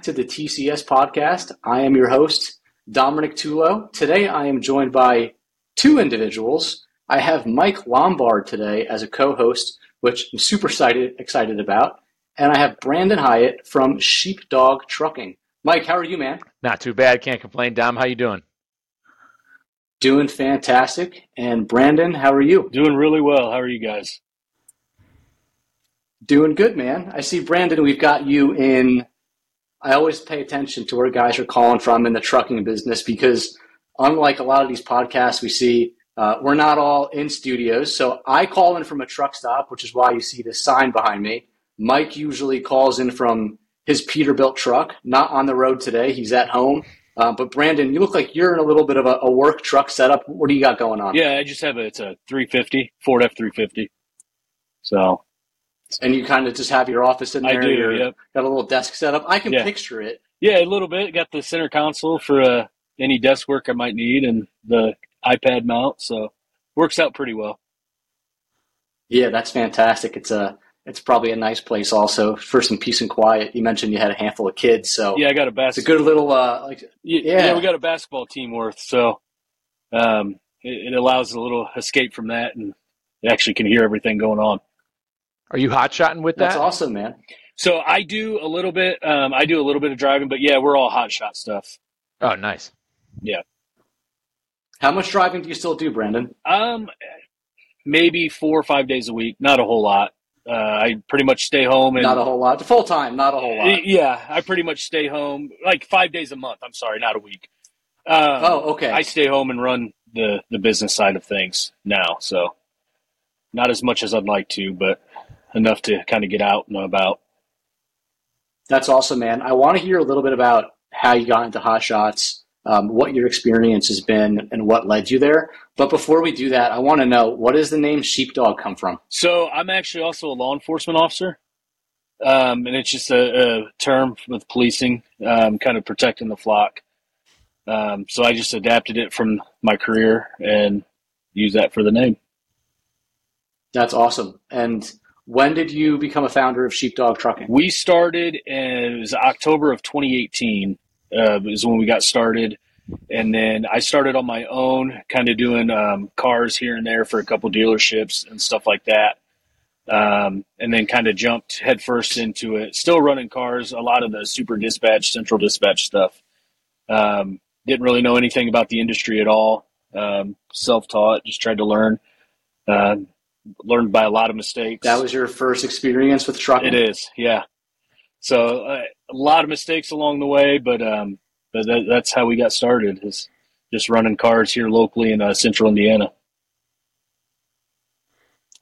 welcome back to the TCS podcast. I am your host, Dominick Tullo. Today I am joined by two individuals. I have Mike Lombard today as a co host, which I'm super excited, excited about. And I have Brendan Haitt from Sheepdog Trucking. Mike, how are you, man? Not too bad. Can't complain. Dom, how you doing? Doing fantastic. And Brendan, how are you? Doing really well. How are you guys? Doing good, man. I see, Brendan, we've got you in. I always pay attention to where guys are calling from in the trucking business because, unlike a lot of these podcasts we see, uh, we're not all in studios. So I call in from a truck stop, which is why you see this sign behind me. Mike usually calls in from his Peterbilt truck, not on the road today. He's at home. Uh, but Brendan, you look like you're in a little bit of a, a, work truck setup. What do you got going on? Yeah, I just have a it's a 350 Ford F 350. So and you kind of just have your office in there. I do. Yep. Got a little desk set up. I can yeah. picture it. Yeah, a little bit. Got the center console for uh, any desk work I might need, and the iPad mount. So works out pretty well. Yeah, that's fantastic. It's a it's probably a nice place also for some peace and quiet. You mentioned you had a handful of kids, so yeah, I got a basketball. It's a good little uh, like yeah, yeah, we got a basketball team worth, so um, it, it allows a little escape from that, and you actually can hear everything going on. Are you hot shotting with that? That's awesome, man. So I do a little bit. Um, I do a little bit of driving, but yeah, we're all hot shot stuff. Oh, nice. Yeah. How much driving do you still do, Brendan? Um, maybe four or five days a week. Not a whole lot. Uh, I pretty much stay home and not a whole lot. Full time, not a whole lot. Yeah, I pretty much stay home like five days a month. I'm sorry, not a week. Um, oh, okay. I stay home and run the the business side of things now, so not as much as I'd like to, but enough to kind of get out and about. That's awesome, man. I want to hear a little bit about how you got into hot shots, um, what your experience has been, and what led you there. But before we do that, I want to know what does the name sheepdog come from? So I'm actually also a law enforcement officer, um, and it's just a, a term with policing, um, kind of protecting the flock. Um, so I just adapted it from my career and use that for the name. That's awesome. And when did you become a founder of Sheepdog Trucking? We started, in, October of 2018 uh, is when we got started. And then I started on my own, kind of doing um, cars here and there for a couple dealerships and stuff like that. Um, and then kind of jumped headfirst into it. Still running cars, a lot of the super dispatch, central dispatch stuff. Um, didn't really know anything about the industry at all. Um, Self taught, just tried to learn. Uh, learned by a lot of mistakes. That was your first experience with trucking. It is, yeah. So uh, a lot of mistakes along the way, but um, but that, that's how we got started. Is just running cars here locally in uh, Central Indiana.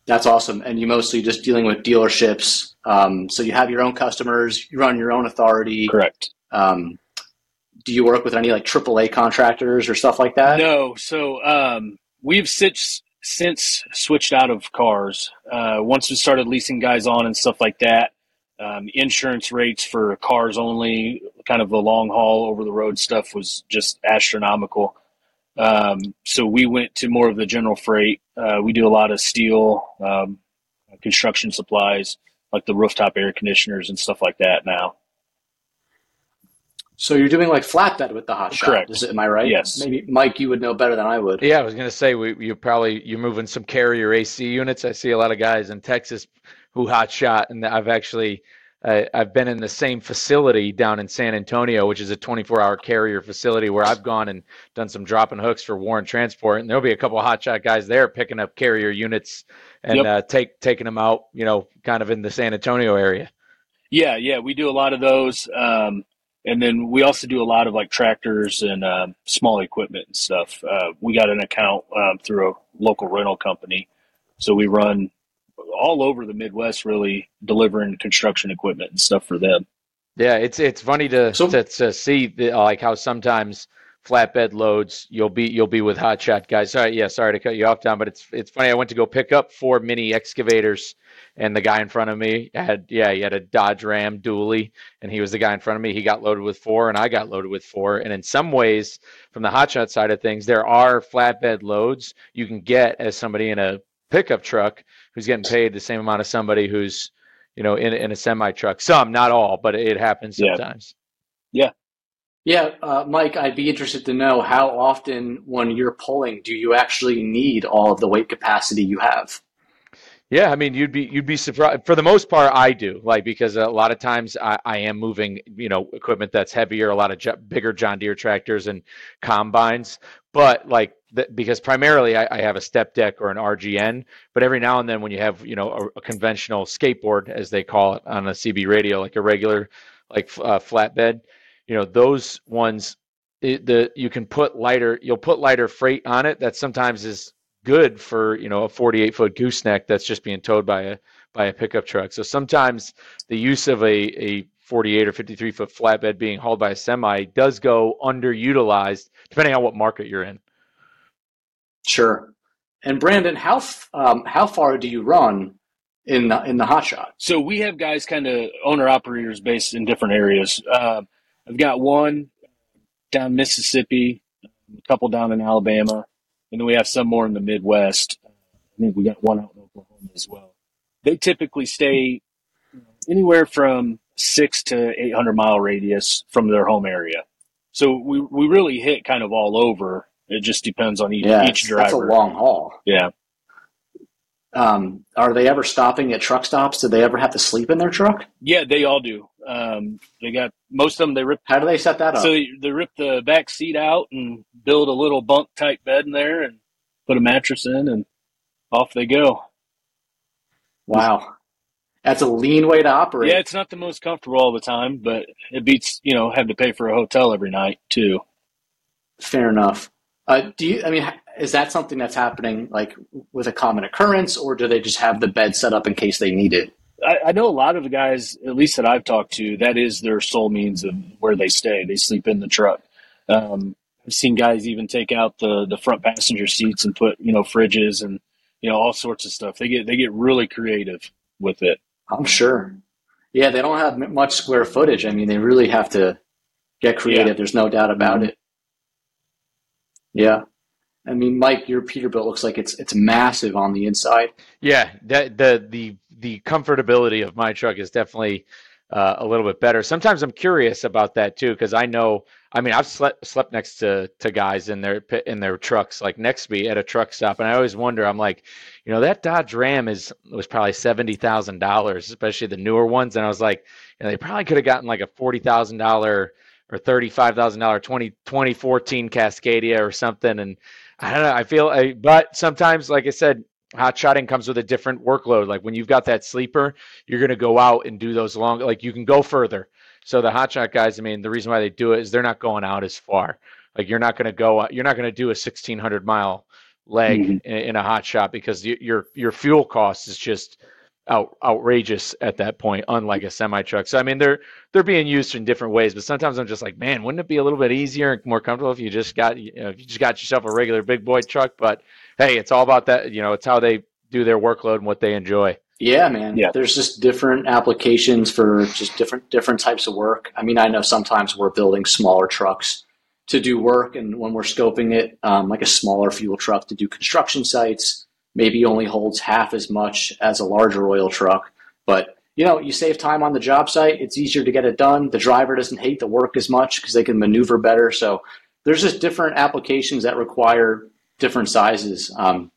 That's awesome, and you mostly just dealing with dealerships. Um, so you have your own customers, you run your own authority. Correct. Um, do you work with any like AAA contractors or stuff like that? No. So um, we've since since switched out of cars. Uh, once we started leasing guys on and stuff like that, um, insurance rates for cars only, kind of the long haul over the road stuff was just astronomical. Um, so we went to more of the general freight. Uh, we do a lot of steel, um, construction supplies, like the rooftop air conditioners and stuff like that now. So you're doing like flatbed with the hot shot. Correct. Is, it, am I right? Yes. Maybe Mike, you would know better than I would. Yeah, I was going to say we, you probably you're moving some carrier AC units. I see a lot of guys in Texas who hot shot, and I've actually uh, I've been in the same facility down in San Antonio, which is a 24-hour carrier facility where I've gone and done some dropping hooks for Warren Transport, and there'll be a couple of hot shot guys there picking up carrier units and yep. uh, take taking them out, you know, kind of in the San Antonio area. Yeah, yeah, we do a lot of those. Um, and then we also do a lot of like tractors and um, small equipment and stuff. Uh, we got an account um, through a local rental company, so we run all over the Midwest, really delivering construction equipment and stuff for them. Yeah, it's it's funny to so, to, to, see the, like how sometimes flatbed loads you'll be you'll be with hotshot guys. Sorry, yeah, sorry to cut you off, Dom, but it's it's funny. I went to go pick up four mini excavators and the guy in front of me had yeah he had a dodge ram dually and he was the guy in front of me he got loaded with four and i got loaded with four and in some ways from the hotshot side of things there are flatbed loads you can get as somebody in a pickup truck who's getting paid the same amount as somebody who's you know, in in a semi truck. Some, not all, but it happens sometimes. Yeah. Yeah, uh, Mike, I'd be interested to know how often, when you're pulling, do you actually need all of the weight capacity you have? Yeah, I mean, you'd be you'd be surprised. For the most part, I do like because a lot of times I, I am moving, you know, equipment that's heavier, a lot of bigger John Deere tractors and combines. But like th- because primarily I, I, have a step deck or an RGN, but every now and then when you have you know a, a conventional skateboard as they call it on a CB radio, like a regular like uh, flatbed, you know those ones it, the you can put lighter you'll put lighter freight on it that sometimes is good for you know a 48 foot gooseneck that's just being towed by a by a pickup truck. So sometimes the use of a a 48 or 53 foot flatbed being hauled by a semi does go underutilized depending on what market you're in. Sure. And Brendan, how um, how far do you run in the in the hot shot? So we have guys kind of owner operators based in different areas. Uh, I've got one down Mississippi, a couple down in Alabama, and then we have some more in the Midwest. I think we got one out in Oklahoma as well. They typically stay anywhere from six to 800 mile radius from their home area. So we, we really hit kind of all over. It just depends on each, yeah, each driver. That's a long haul. Yeah. Um, are they ever stopping at truck stops? Do they ever have to sleep in their truck? Yeah, they all do. Um, they got most of them. They rip. How do they set that up? So they, they rip the back seat out and build a little bunk type bed in there and put a mattress in, and off they go. Wow, that's a lean way to operate. Yeah, it's not the most comfortable all the time, but it beats you know having to pay for a hotel every night too. Fair enough. Uh, do you? I mean, is that something that's happening like with a common occurrence, or do they just have the bed set up in case they need it? I, I, know a lot of the guys, at least that I've talked to, that is their sole means of where they stay. They sleep in the truck. Um, I've seen guys even take out the the front passenger seats and put you know fridges and you know all sorts of stuff. They get they get really creative with it. I'm sure. Yeah, they don't have much square footage. I mean, they really have to get creative. Yeah. There's no doubt about mm-hmm. it. Yeah. I mean, Mike, your Peterbilt looks like it's it's massive on the inside. Yeah, that the the the comfortability of my truck is definitely uh, a little bit better. Sometimes I'm curious about that too because I know. I mean, I've slept slept next to to guys in their in their trucks, like next to me at a truck stop, and I always wonder. I'm like, you know, that Dodge Ram is was probably seventy thousand dollars, especially the newer ones, and I was like, you know, they probably could have gotten like a forty thousand dollar or thirty five thousand dollar 20, 2014 Cascadia or something, and I don't know. I feel, I, but sometimes, like I said, hot shotting comes with a different workload. Like when you've got that sleeper, you're going to go out and do those long, like you can go further. So the hot shot guys, I mean, the reason why they do it is they're not going out as far. Like you're not going to go, you're not going to do a 1600 mile leg mm-hmm. in, in, a hot shot because your your fuel cost is just out, outrageous at that point, unlike a semi truck. So I mean, they're they're being used in different ways. But sometimes I'm just like, man, wouldn't it be a little bit easier and more comfortable if you just got you know, if you just got yourself a regular big boy truck? But hey, it's all about that. You know, it's how they do their workload and what they enjoy. Yeah, man. Yeah. There's just different applications for just different different types of work. I mean, I know sometimes we're building smaller trucks to do work, and when we're scoping it, um, like a smaller fuel truck to do construction sites maybe only holds half as much as a larger oil truck. But you know, you save time on the job site. It's easier to get it done. The driver doesn't hate the work as much because they can maneuver better. So there's just different applications that require different sizes. Um,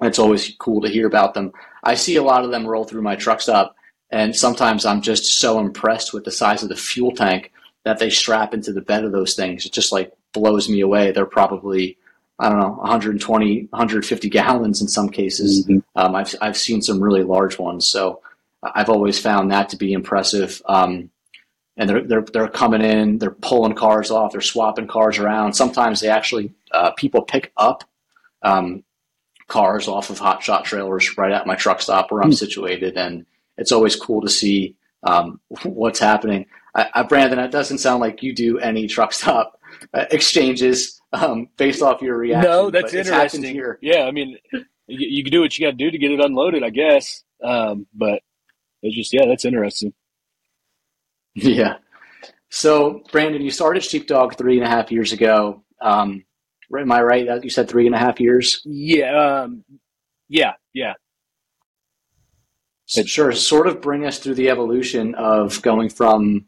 it's always cool to hear about them. I see a lot of them roll through my truck stop, and sometimes I'm just so impressed with the size of the fuel tank that they strap into the bed of those things. It just like blows me away. They're probably I don't know, 120, 150 gallons in some cases. Mm-hmm. Um, I've, I've seen some really large ones. So I've always found that to be impressive. Um, and they're, they're, they're coming in, they're pulling cars off, they're swapping cars around. Sometimes they actually, uh, people pick up um, cars off of hot shot trailers right at my truck stop where I'm mm-hmm. situated. And it's always cool to see um, what's happening. I, I, Brendan, it doesn't sound like you do any truck stop uh, exchanges um, based off your reaction. No, that's interesting. Here. Yeah, I mean, you, you, can do what you got to do to get it unloaded, I guess. Um, but it's just, yeah, that's interesting. Yeah. So, Brendan, you started Sheepdog three and a half years ago. Um, am I right? You said three and a half years. Yeah. Um, yeah. Yeah. sure. Sort of bring us through the evolution of going from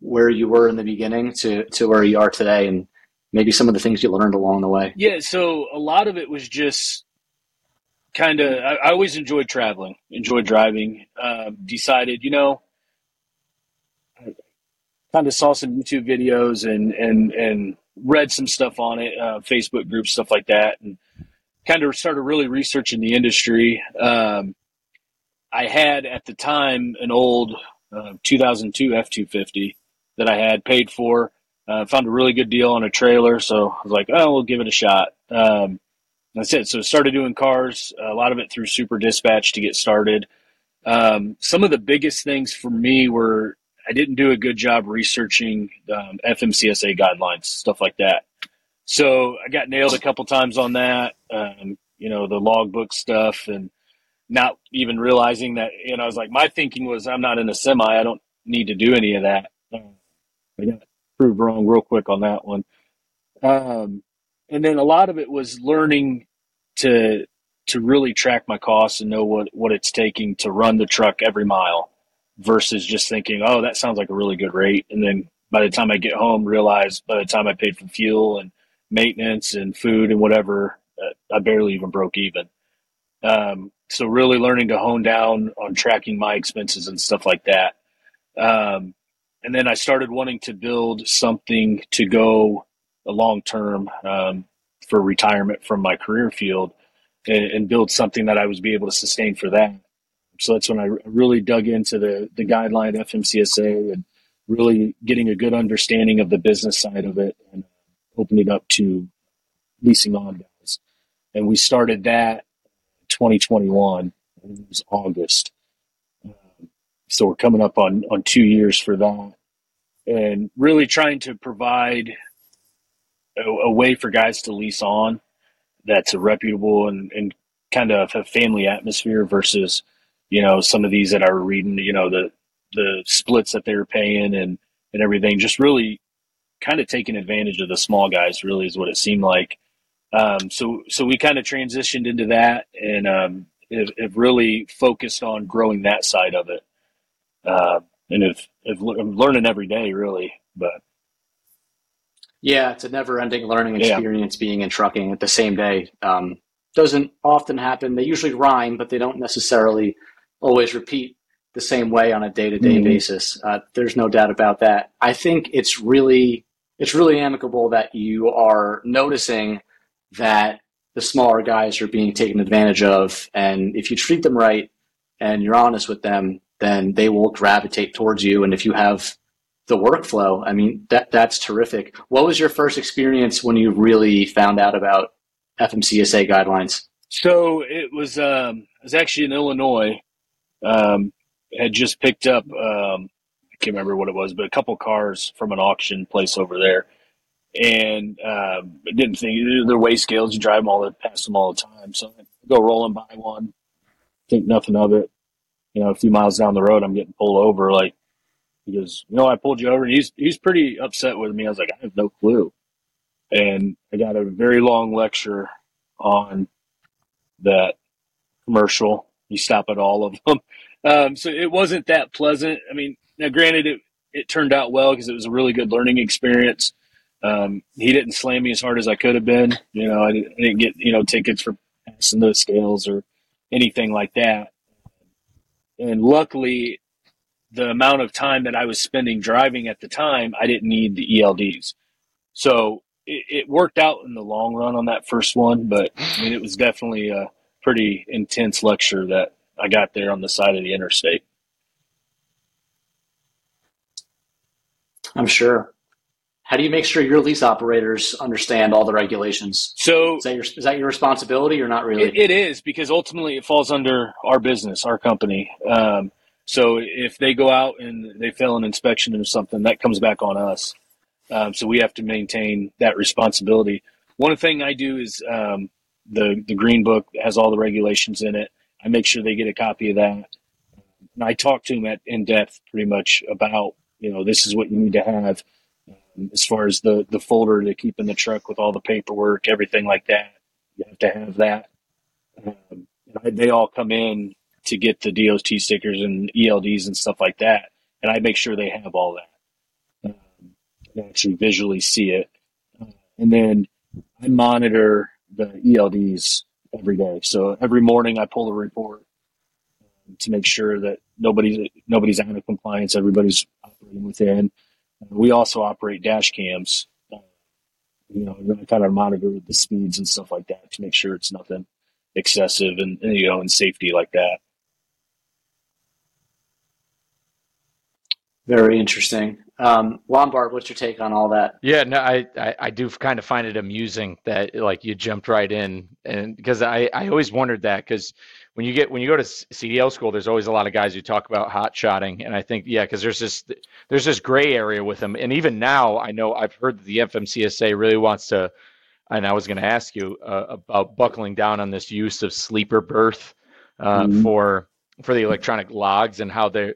where you were in the beginning to, to where you are today and maybe some of the things you learned along the way. Yeah. So a lot of it was just kind of, I, I, always enjoyed traveling, enjoyed driving, um, decided, you know, kind of saw some YouTube videos and, and, and read some stuff on it, uh, Facebook groups, stuff like that. And kind of started really researching the industry. Um, I had at the time an old uh, 2002 F 250 that I had paid for. Uh, found a really good deal on a trailer, so I was like, "Oh, we'll give it a shot." Um, that's it. So started doing cars, a lot of it through Super Dispatch to get started. Um, some of the biggest things for me were I didn't do a good job researching um, FMCSA guidelines, stuff like that. So I got nailed a couple times on that. Um, you know, the logbook stuff and not even realizing that, you know, I was like, my thinking was I'm not in a semi. I don't need to do any of that. Um, I got wrong real quick on that one. Um, and then a lot of it was learning to, to really track my costs and know what, what it's taking to run the truck every mile versus just thinking, oh, that sounds like a really good rate. And then by the time I get home, realize by the time I paid for fuel and maintenance and food and whatever, uh, I barely even broke even. Um, so really learning to hone down on tracking my expenses and stuff like that. Um, and then I started wanting to build something to go long term um, for retirement from my career field and, and, build something that I was be able to sustain for that. So that's when I really dug into the the guideline FMCSA and really getting a good understanding of the business side of it and opening up to leasing on guys. And we started that 2021. it was August. So we're coming up on, on two years for that. And really trying to provide a, a way for guys to lease on that's a reputable and, and kind of a family atmosphere versus, you know, some of these that I reading, you know, the the splits that they were paying and, and everything, just really kind of taking advantage of the small guys. Really, is what it seemed like. Um, so so we kind of transitioned into that and um, have, really focused on growing that side of it. Uh, and if I'm learning every day, really. But yeah, it's a never-ending learning experience yeah. being in trucking at the same day. Um, doesn't often happen. They usually rhyme, but they don't necessarily always repeat the same way on a day-to-day mm-hmm. basis. Uh, there's no doubt about that. I think it's really it's really amicable that you are noticing that the smaller guys are being taken advantage of. And if you treat them right and you're honest with them, then they will gravitate towards you. And if you have the workflow, I mean, that that's terrific. What was your first experience when you really found out about FMCSA guidelines? So it was um, I was actually in Illinois. Um, had just picked up um, I can't remember what it was, but a couple cars from an auction place over there, and uh, didn't think they're weigh scales. You drive them all, the, pass them all the time. So I go roll and buy one, think nothing of it. You know, a few miles down the road, I'm getting pulled over. Like he goes, you know, I pulled you over. And he's he's pretty upset with me. I was like, I have no clue, and I got a very long lecture on that commercial. You stop at all of them. Um, so it wasn't that pleasant. I mean, now, granted, it it turned out well because it was a really good learning experience. Um, he didn't slam me as hard as I could have been. You know, I didn't, I didn't get you know tickets for passing those scales or anything like that. And luckily, the amount of time that I was spending driving at the time, I didn't need the ELDs. So it, it, worked out in the long run on that first one, but I mean, it was definitely a pretty intense lecture that I got there on the side of the interstate. I'm sure. How do you make sure your lease operators understand all the regulations? So is that your, is that your responsibility or not really? it, it is because ultimately it falls under our business, our company. Um, so if they go out and they fail an inspection or something, that comes back on us. Um, so we have to maintain that responsibility. One thing I do is um, the the green book has all the regulations in it. I make sure they get a copy of that, and I talk to them at in depth pretty much about you know, this is what you need to have as far as the, the folder to keep in the truck with all the paperwork, everything like that. You have to have that. Um, I, they all come in to get the DOT stickers and ELDs and stuff like that, and I make sure they have all that. Um, actually visually see it, uh, and then I monitor the ELDs every day. So every morning I pull a report um, to make sure that nobody's nobody's out of compliance. Everybody's operating within. We also operate dash cams. Uh, you know, I kind of monitor the speeds and stuff like that to make sure it's nothing excessive and you know and safety like that. Very interesting. Um, Lombard, what's your take on all that? Yeah, no, I, I, I, do kind of find it amusing that like you jumped right in, and because I, I always wondered that because when you get when you go to CDL school, there's always a lot of guys who talk about hot shotting, and I think yeah, because there's this there's this gray area with them, and even now I know I've heard that the FMCSA really wants to, and I was going to ask you uh, about buckling down on this use of sleeper berth uh, mm-hmm. for for the electronic logs and how they're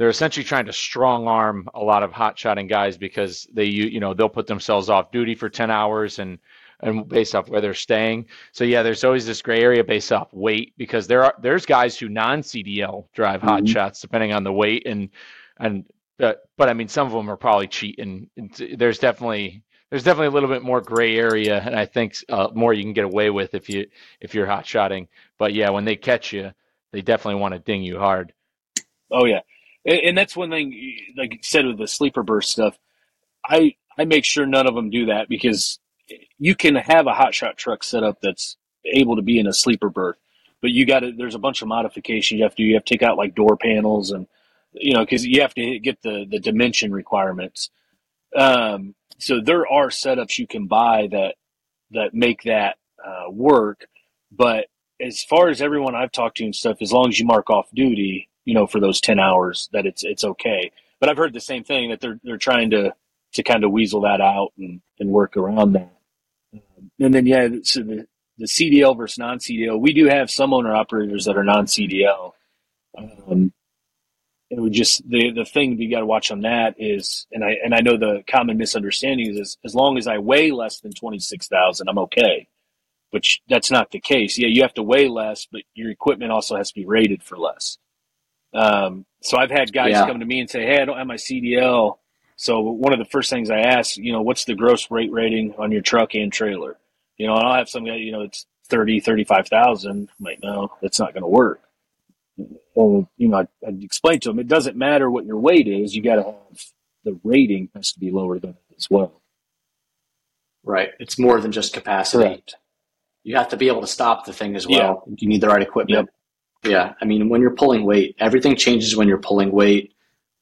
they're essentially trying to strong arm a lot of hot shotting guys because they you know they'll put themselves off duty for 10 hours and and based off where they're staying. So yeah, there's always this gray area based off weight because there are there's guys who non CDL drive hot mm-hmm. shots depending on the weight and and uh, but I mean some of them are probably cheating. There's definitely there's definitely a little bit more gray area, and I think uh, more you can get away with if you if you're hot shotting. But yeah, when they catch you, they definitely want to ding you hard. Oh yeah, and, and that's one thing, like you said with the sleeper berth stuff. I I make sure none of them do that because you can have a hot shot truck set up that's able to be in a sleeper berth, but you got to. There's a bunch of modifications you have to do. You have to take out like door panels and you know because you have to get the the dimension requirements. Um, so there are setups you can buy that that make that uh, work, but as far as everyone I've talked to and stuff, as long as you mark off duty, you know, for those 10 hours that it's, it's okay. But I've heard the same thing that they're, they're trying to, to kind of weasel that out and, and work around that. Um, and then, yeah, so the, the CDL versus non CDL, we do have some owner operators that are non CDL. Um, it would just the the thing you got to watch on that is, and I and I know the common misunderstanding is, as long as I weigh less than twenty six thousand, I'm okay. Which that's not the case. Yeah, you have to weigh less, but your equipment also has to be rated for less. Um, so I've had guys yeah. come to me and say, "Hey, I don't have my CDL." So one of the first things I ask, you know, what's the gross rate rating on your truck and trailer? You know, and I'll have some guy, you know, it's 30, 35,000. I'm like, no, that's not going to work. Well, you know, I, I explained to them, it doesn't matter what your weight is. You got to have the rating has to be lower than it as well. Right. It's more than just capacity. Correct. You have to be able to stop the thing as well. Yeah. You need the right equipment. Yep. Yeah, I mean, when you're pulling weight, everything changes when you're pulling weight.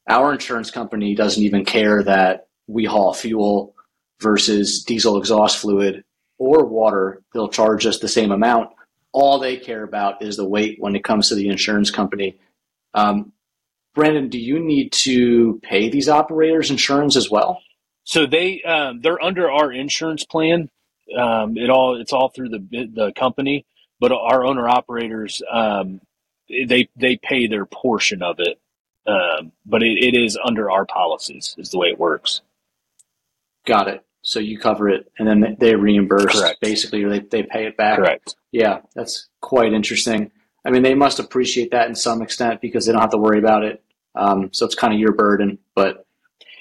Our insurance company doesn't even care that we haul fuel versus diesel exhaust fluid or water. They'll charge us the same amount. All they care about is the weight when it comes to the insurance company. Um, Brendan, do you need to pay these operators insurance as well? So they um, they're under our insurance plan. Um, it all it's all through the the company, but our owner operators um, they they pay their portion of it, um, but it, it is under our policies is the way it works. Got it. So you cover it, and then they reimburse Correct. basically, or they they pay it back. Correct. Yeah, that's quite interesting. I mean, they must appreciate that in some extent because they don't have to worry about it. Um, so it's kind of your burden, but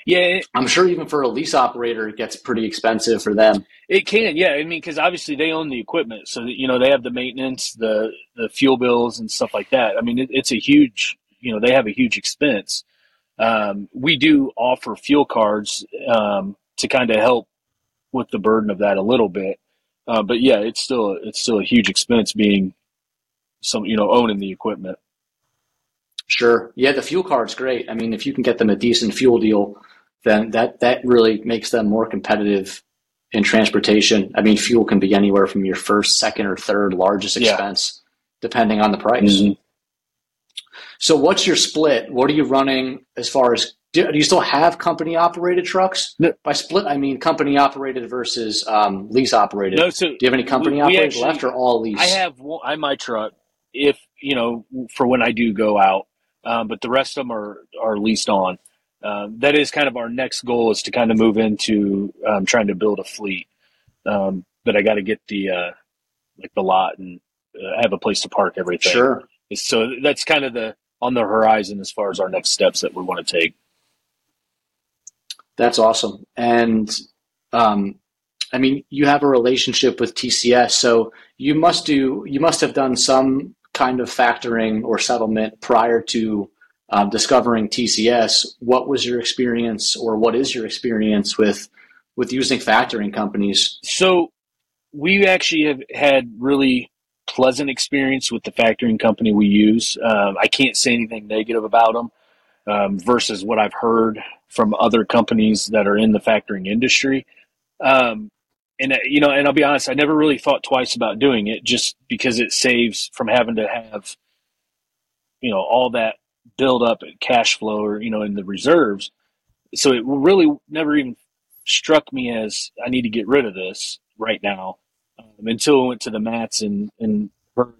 yeah, I'm sure even for a lease operator, it gets pretty expensive for them. It can, yeah. I mean, because obviously they own the equipment, so you know they have the maintenance, the the fuel bills, and stuff like that. I mean, it, it's a huge, you know, they have a huge expense. Um, we do offer fuel cards um, to kind of help with the burden of that a little bit, uh, but yeah, it's still it's still a huge expense being some you know owning the equipment. Sure. Yeah, the fuel card's great. I mean, if you can get them a decent fuel deal, then that that really makes them more competitive in transportation. I mean, fuel can be anywhere from your first, second, or third largest expense, yeah. depending on the price. Mm-hmm. So, what's your split? What are you running as far as? Do, do you still have company operated trucks? No. By split, I mean company operated versus um, lease operated. No, so do you have any company we, operated we actually, left or all lease? I have One, I my truck if you know for when I do go out, um, but the rest of them are are leased on um, that is kind of our next goal is to kind of move into um, trying to build a fleet. Um, but I got to get the uh, like the lot and uh, have a place to park everything. Sure. So that's kind of the on the horizon as far as our next steps that we want to take. That's awesome. And um, I mean, you have a relationship with TCS, so you must do you must have done some kind of factoring or settlement prior to um, discovering TCS. What was your experience, or what is your experience with with using factoring companies? So we actually have had really pleasant experience with the factoring company we use. Um, I can't say anything negative about them um, versus what I've heard from other companies that are in the factoring industry. Um, and uh, you know, and I'll be honest, I never really thought twice about doing it, just because it saves from having to have, you know, all that build up cash flow or you know in the reserves. So it really never even struck me as I need to get rid of this right now um, until I went to the MATS and and heard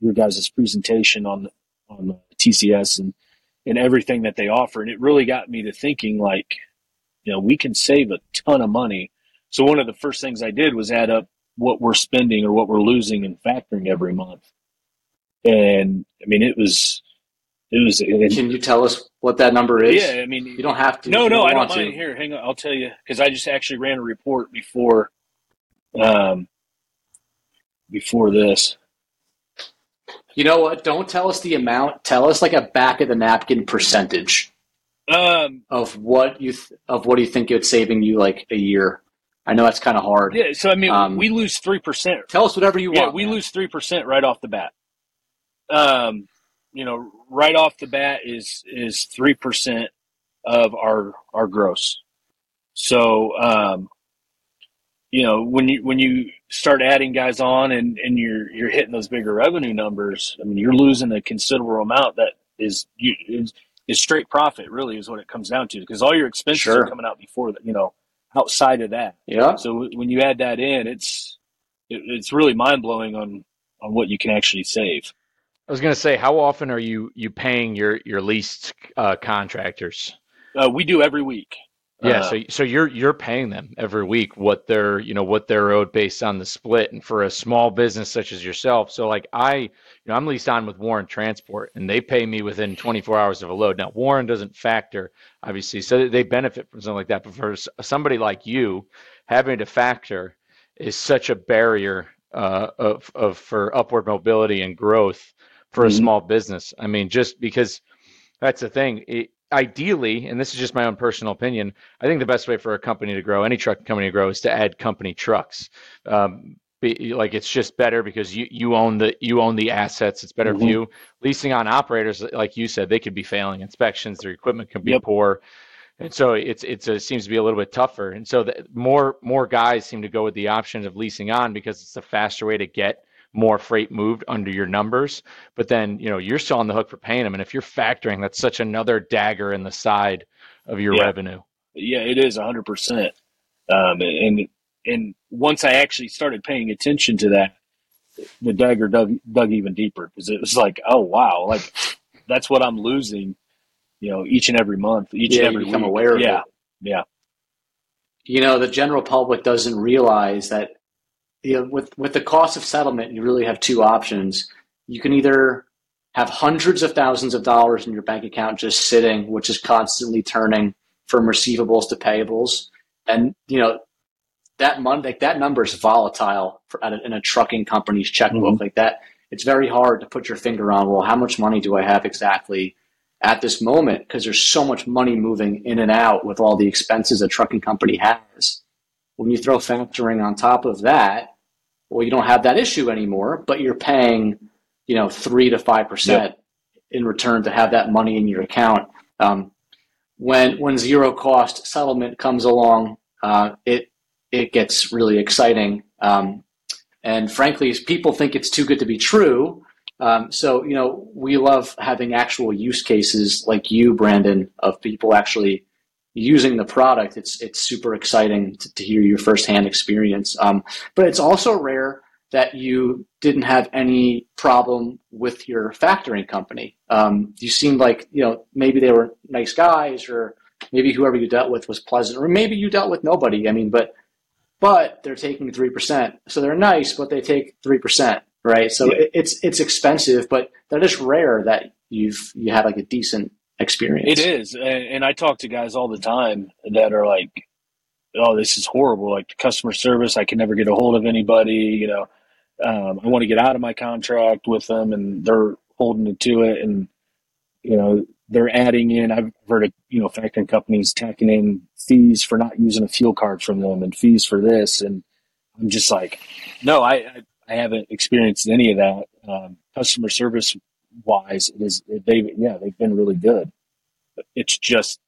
your guys' presentation on on TCS and and everything that they offer, and it really got me to thinking like, you know, we can save a ton of money so one of the first things I did was add up what we're spending or what we're losing in factoring every month. And I mean, it was, it was. It, Can you tell us what that number is? Yeah, I mean, you don't have to. No, no, don't I don't mind. To. Here, hang on, I'll tell you because I just actually ran a report before, um, before this. You know what? Don't tell us the amount. Tell us like a back of the napkin percentage um, of what you th- of what do you think it's saving you like a year. I know that's kind of hard. Yeah, so I mean, um, we lose three percent. Tell us whatever you yeah, want. We man. lose three percent right off the bat. Um, you know, right off the bat is is three percent of our our gross. So, um, you know, when you when you start adding guys on and and you're you're hitting those bigger revenue numbers, I mean, you're losing a considerable amount that is you is, is straight profit. Really, is what it comes down to because all your expenses sure. are coming out before that. You know outside of that. Yeah. So when you add that in, it's it, it's really mind blowing on on what you can actually save. I was going to say, how often are you you paying your your leased uh, contractors? Uh, we do every week. Yeah, uh, so so you're you're paying them every week what they're you know what they're owed based on the split, and for a small business such as yourself, so like I you know I'm leased on with Warren Transport, and they pay me within 24 hours of a load. Now Warren doesn't factor obviously, so they benefit from something like that, but for somebody like you, having to factor is such a barrier uh, of of for upward mobility and growth for mm-hmm. a small business. I mean, just because that's the thing. It, ideally, and this is just my own personal opinion, I think the best way for a company to grow, any truck company to grow, is to add company trucks. Um, be, like it's just better because you, you own the you own the assets. It's better mm-hmm. for you. Leasing on operators, like you said, they could be failing inspections. Their equipment can be yep. poor, and so it's it's a, it seems to be a little bit tougher. And so the, more more guys seem to go with the option of leasing on because it's a faster way to get more freight moved under your numbers. But then, you know, you're still on the hook for paying them. And if you're factoring, that's such another dagger in the side of your yeah. revenue. Yeah, it is 100%. Um, and and once I actually started paying attention to that, the dagger dug dug even deeper because it was like, oh wow, like that's what I'm losing, you know, each and every month, each yeah, and every become week. aware of yeah, it. Yeah. You know, the general public doesn't realize that you know, with with the cost of settlement, you really have two options. You can either have hundreds of thousands of dollars in your bank account just sitting, which is constantly turning from receivables to payables, and you know that money, like that number is volatile for, in a trucking company's checkbook mm-hmm. like that. It's very hard to put your finger on. Well, how much money do I have exactly at this moment? Because there's so much money moving in and out with all the expenses a trucking company has. When you throw factoring on top of that, well, you don't have that issue anymore, but you're paying, you know, three to five percent in return to have that money in your account. Um, when when zero cost settlement comes along, uh, it it gets really exciting. Um, and frankly, people think it's too good to be true. Um, so you know, we love having actual use cases like you, Brendan, of people actually using the product, it's it's super exciting to, to hear your firsthand experience. Um, but it's also rare that you didn't have any problem with your factoring company. Um, you seemed like you know maybe they were nice guys, or maybe whoever you dealt with was pleasant, or maybe you dealt with nobody. I mean, but but they're taking three percent, so they're nice, but they take three percent. right? So yeah. it, it's it's expensive, but that is rare that you've you had like a decent experience. It is, and, I talk to guys all the time that are like, "Oh, this is horrible! Like customer service, I can never get a hold of anybody. You know, um, I want to get out of my contract with them, and they're holding it to it, and you know." They're adding in. I've heard of you know factoring companies tacking in fees for not using a fuel card from them, and fees for this, and I'm just like, no, I, I, I haven't experienced any of that. Um, customer service wise, it is they yeah they've been really good. It's just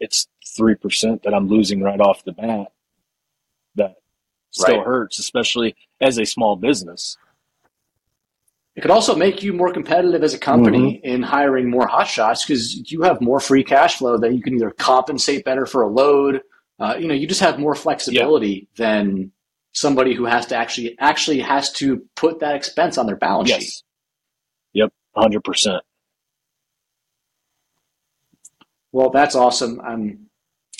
it's three percent that I'm losing right off the bat. That still right. hurts, especially as a small business. It could also make you more competitive as a company mm-hmm. in hiring more hotshots because you have more free cash flow that you can either compensate better for a load. Uh, you know, you just have more flexibility yeah. than somebody who has to actually actually has to put that expense on their balance yes. sheet. Yep, hundred percent. Well, that's awesome. I'm,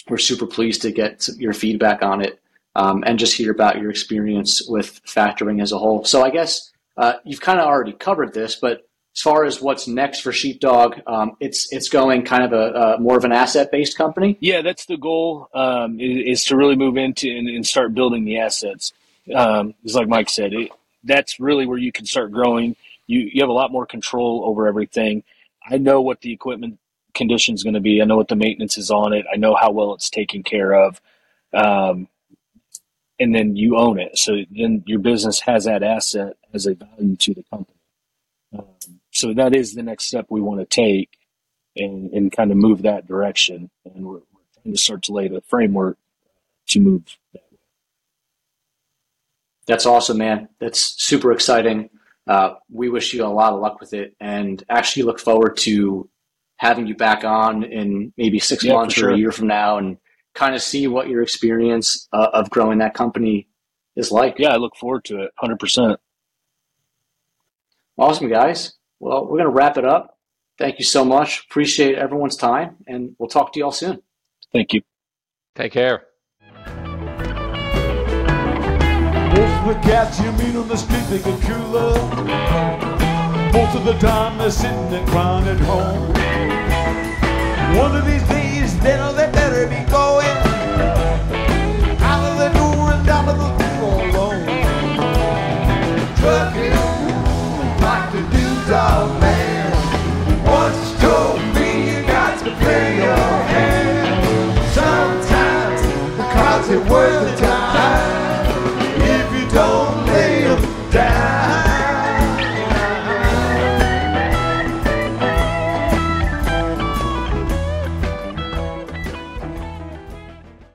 we're super pleased to get your feedback on it um, and just hear about your experience with factoring as a whole. So I guess uh, you've kind of already covered this, but as far as what's next for Sheepdog, um, it's it's going kind of a, a more of an asset based company. Yeah, that's the goal. Um, is, is, to really move into and, and start building the assets. Um, it's like Mike said, it, that's really where you can start growing. You you have a lot more control over everything. I know what the equipment condition is going to be. I know what the maintenance is on it. I know how well it's taken care of. Um, and then you own it. So then your business has that asset as a value to the company. Um, so that is the next step we want to take and, and kind of move that direction. And we're, we're trying to start to lay the framework to move that way. That's awesome, man. That's super exciting. Uh, we wish you a lot of luck with it and actually look forward to having you back on in maybe six yeah, months or a year from now and kind of see what your experience uh, of growing that company is like. Yeah, I look forward to it 100%. Awesome, guys. Well, we're going to wrap it up. Thank you so much. Appreciate everyone's time, and we'll talk to you all soon. Thank you. Take care. The cats you meet on the street think are cooler. Most of the time they're sitting and crying at home. One of these days, they know they better be going out of the door and down to the floor alone. Trucking like the do dog man. Once told me you got to play your hand. Sometimes the cards are worth the time.